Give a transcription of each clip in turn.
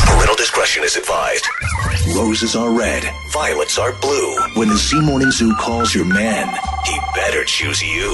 Parental discretion is advised. Roses are red, violets are blue. When the Z Morning Zoo calls your man, he better choose you.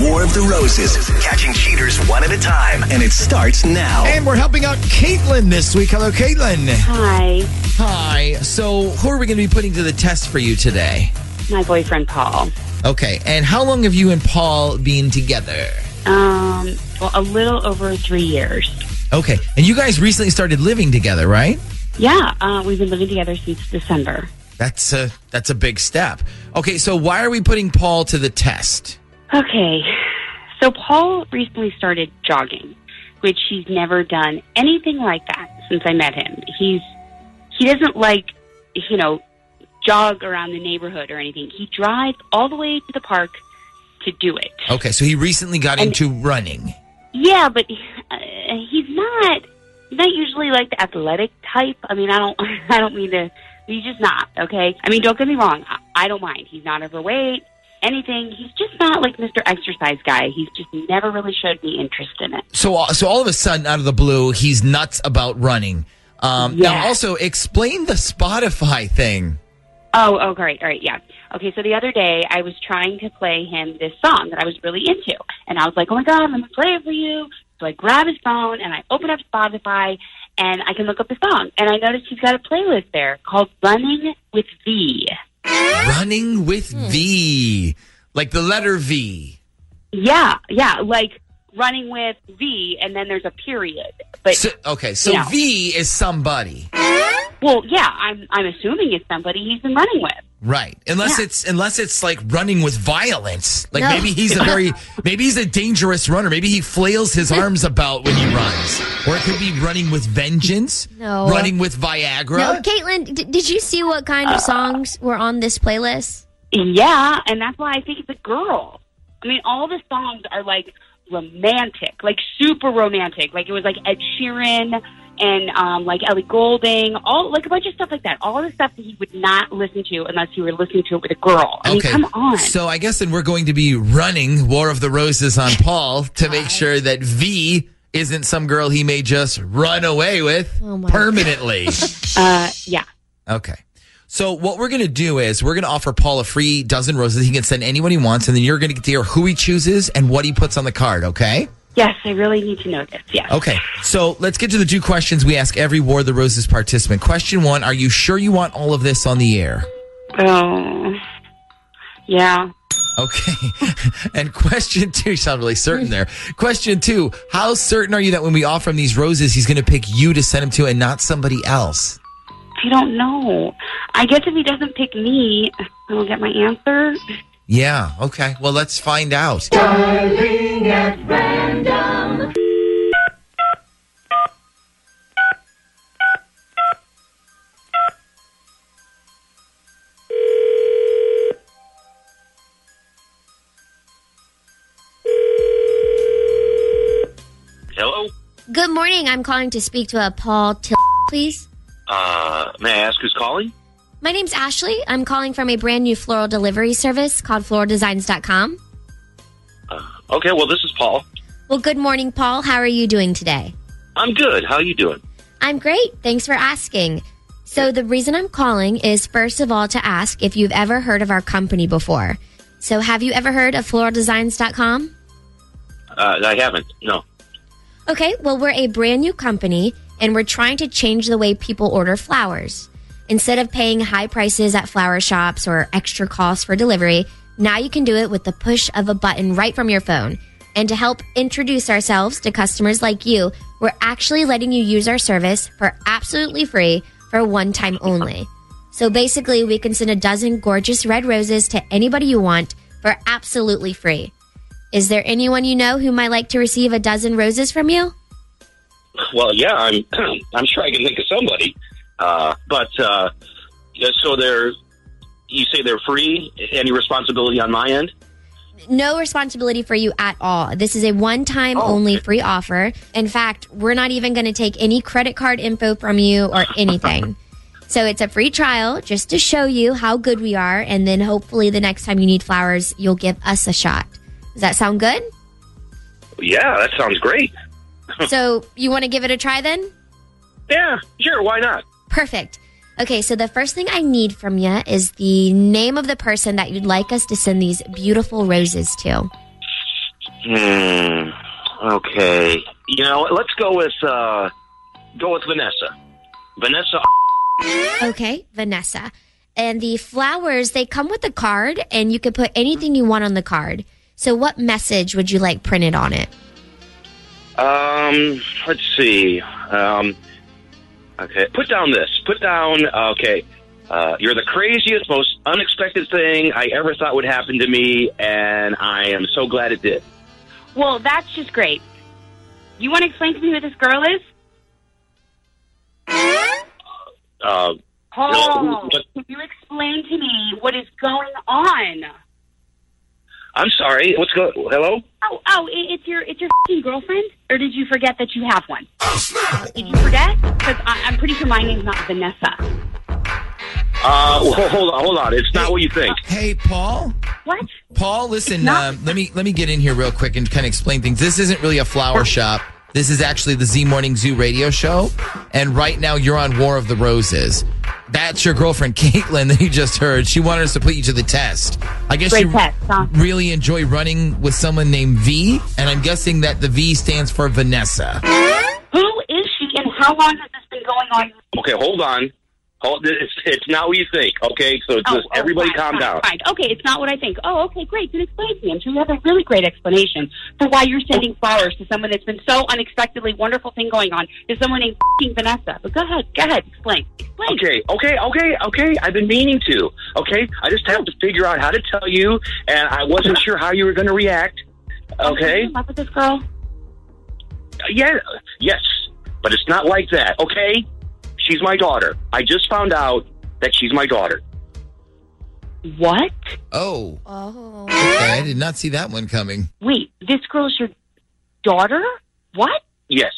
War of the Roses, catching cheaters one at a time, and it starts now. And we're helping out Caitlin this week. Hello, Caitlin. Hi, Hi. So, who are we going to be putting to the test for you today? my boyfriend Paul. Okay. And how long have you and Paul been together? Um, well, a little over three years. Okay. And you guys recently started living together, right? Yeah, uh, we've been living together since December. That's a that's a big step. Okay. So, why are we putting Paul to the test? Okay, so Paul recently started jogging, which he's never done anything like that since I met him. He's he doesn't like you know jog around the neighborhood or anything. He drives all the way to the park to do it. Okay. So, he recently got And- into running. Yeah, but uh, he's not not usually like the athletic type. I mean, I don't I don't mean to. He's just not okay. I mean, don't get me wrong. I, I don't mind. He's not overweight. Anything. He's just not like Mr. Exercise guy. He's just never really showed me interest in it. So, so all of a sudden, out of the blue, he's nuts about running. Um, Now, also explain the Spotify thing. Oh, oh, great. All right, yeah. Okay, so the other day I was trying to play him this song that I was really into. And I was like, oh my God, I'm going to play it for you. So I grab his phone and I open up Spotify and I can look up the song. And I noticed he's got a playlist there called Running with V. Running with Hmm. V, like the letter V. Yeah, yeah, like running with V and then there's a period. But, So, okay, so Yeah. V is somebody, well, yeah, I'm, I'm assuming it's somebody he's been running with. Right? Unless Yeah. it's unless it's like running with violence. Like No. maybe he's a very maybe he's a dangerous runner. Maybe he flails his arms about when he runs, or it could be running with vengeance. No. running with Viagra. No, Caitlin, d- did you see what kind of songs were on this playlist? Yeah, and that's why I think it's a girl. I mean, all the songs are like romantic, like super romantic. Like it was like Ed Sheeran and um, like Ellie Goulding, all like a bunch of stuff like that. All the stuff that he would not listen to unless he were listening to it with a girl. I mean, come on. So I guess then we're going to be running War of the Roses on Paul to make sure that V isn't some girl he may just run away with Oh permanently. Uh, yeah. okay. So what we're going to do is we're going to offer Paul a free dozen roses. He can send anyone he wants, and then you're going to get to hear who he chooses and what he puts on the card. Okay. Yes, I really need to know this. Yes. Okay. So let's get to the two questions we ask every War of the Roses participant. Question one: Are you sure you want all of this on the air? Oh, yeah. Okay. and question two, you sound really certain there. Question two, how certain are you that when we offer him these roses, he's going to pick you to send him to and not somebody else? I don't know. I guess if he doesn't pick me, I will get my answer. Yeah. Okay. Well, let's find out. Hello? Good morning. I'm calling to speak to a Paul Till, please. Uh, may I ask who's calling? My name's Ashley. I'm calling from a brand new floral delivery service called floraldesigns.com. Okay, well, this is Paul. Well, good morning, Paul. How are you doing today? I'm good. How are you doing? I'm great. Thanks for asking. So, the reason I'm calling is first of all to ask if you've ever heard of our company before. So, have you ever heard of floraldesigns.com? Uh, I haven't. No. Okay, well, we're a brand new company and we're trying to change the way people order flowers. Instead of paying high prices at flower shops or extra costs for delivery, now you can do it with the push of a button right from your phone. And to help introduce ourselves to customers like you, we're actually letting you use our service for absolutely free for one time only. So basically, we can send a dozen gorgeous red roses to anybody you want for absolutely free. Is there anyone you know who might like to receive a dozen roses from you? Well, yeah, I'm. I'm sure I can think of somebody. Uh, but uh, so they're. You say they're free. Any responsibility on my end? No responsibility for you at all. This is a one time Oh, only okay. free offer. In fact, we're not even going to take any credit card info from you or anything. so it's a free trial just to show you how good we are. And then hopefully the next time you need flowers, you'll give us a shot. Does that sound good? Yeah, that sounds great. so you want to give it a try then? Yeah, sure. Why not? Perfect. Okay, so the first thing I need from you is the name of the person that you'd like us to send these beautiful roses to. Hmm. Okay. You know, let's go with uh, go with Vanessa. Vanessa. Okay, Vanessa. And the flowers, they come with a card, and you can put anything you want on the card. So, what message would you like printed on it? Um. Let's see. Um. Okay. Put down this. Put down. Okay. Uh, you're the craziest, most unexpected thing I ever thought would happen to me, and I am so glad it did. Well, that's just great. You want to explain to me who this girl is? Uh, Paul, what- can you explain to me what is going on? I'm sorry. What's go? Hello. Oh, oh, i- it's your it's your fing girlfriend, or did you forget that you have one? Did you forget? Because I'm pretty sure my name's not Vanessa. Uh, well, hold on. Hold on. It's not what you think. Hey, Paul. What? Paul, listen. not- Um, let me let me get in here real quick and kind of explain things. This isn't really a flower shop. This is actually the Z Morning Zoo radio show, and right now you're on War of the Roses. That's your girlfriend Caitlin that you just heard. She wanted us to put you to the test. I guess Great you test, huh? really enjoy running with someone named V, and I'm guessing that the V stands for Vanessa. Who is she, and how long has this been going on? Okay, hold on. Hold. It's it's not what you think. Okay, so Oh, just oh, everybody fine, calm fine, down. Fine. Okay, it's not what I think. Oh, okay, great. Then explain to me. I'm sure you have a really great explanation for why you're sending flowers to someone that's been so unexpectedly wonderful thing going on. Is someone named fing Vanessa? But go ahead, go ahead, explain. Explain. Okay, okay, okay, okay. I've been meaning to. Okay, I just have to figure out how to tell you, and I wasn't sure how you were going to react. Oh, Are Okay. in love with this girl? Yeah. Yes, but it's not like that. Okay. She's my daughter. I just found out that she's my daughter. What? Oh, Oh. okay. I did not see that one coming. Wait, this girl's your daughter? What? Yes.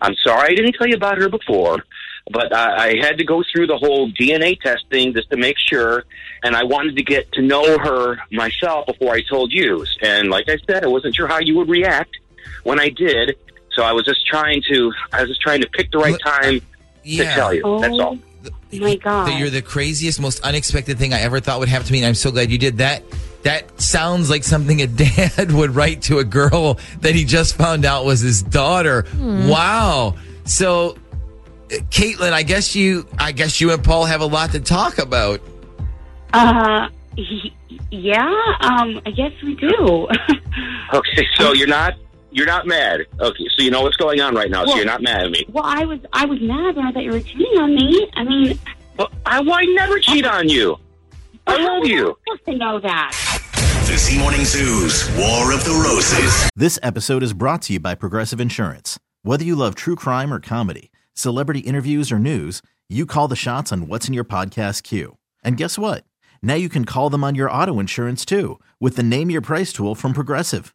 I'm sorry I didn't tell you about her before, but I, I had to go through the whole DNA testing just to make sure, and I wanted to get to know her myself before I told you. And like I said, I wasn't sure how you would react when I did, so I was just trying to, I was just trying to pick the right Look, time to Yeah. tell you. Oh, That's all. my God. That you're the craziest, most unexpected thing I ever thought would happen to me, and I'm so glad you did that. That sounds like something a dad would write to a girl that he just found out was his daughter. Wow. So, uh, Caitlin, I guess you, I guess you and Paul have a lot to talk about. Uh, y- yeah. Um, I guess we do. Okay, so you're not, you're not mad. Okay, so you know what's going on right now, so you're not mad at me. well, I was I was mad when I thought you were cheating on me. I mean, But I, why never cheat on you? I how love was you. supposed to know that. The Z Morning Zoo's War of the Roses. This episode is brought to you by Progressive Insurance. Whether you love true crime or comedy, celebrity interviews or news, you call the shots on what's in your podcast queue. And guess what? Now you can call them on your auto insurance too with the Name Your Price tool from Progressive.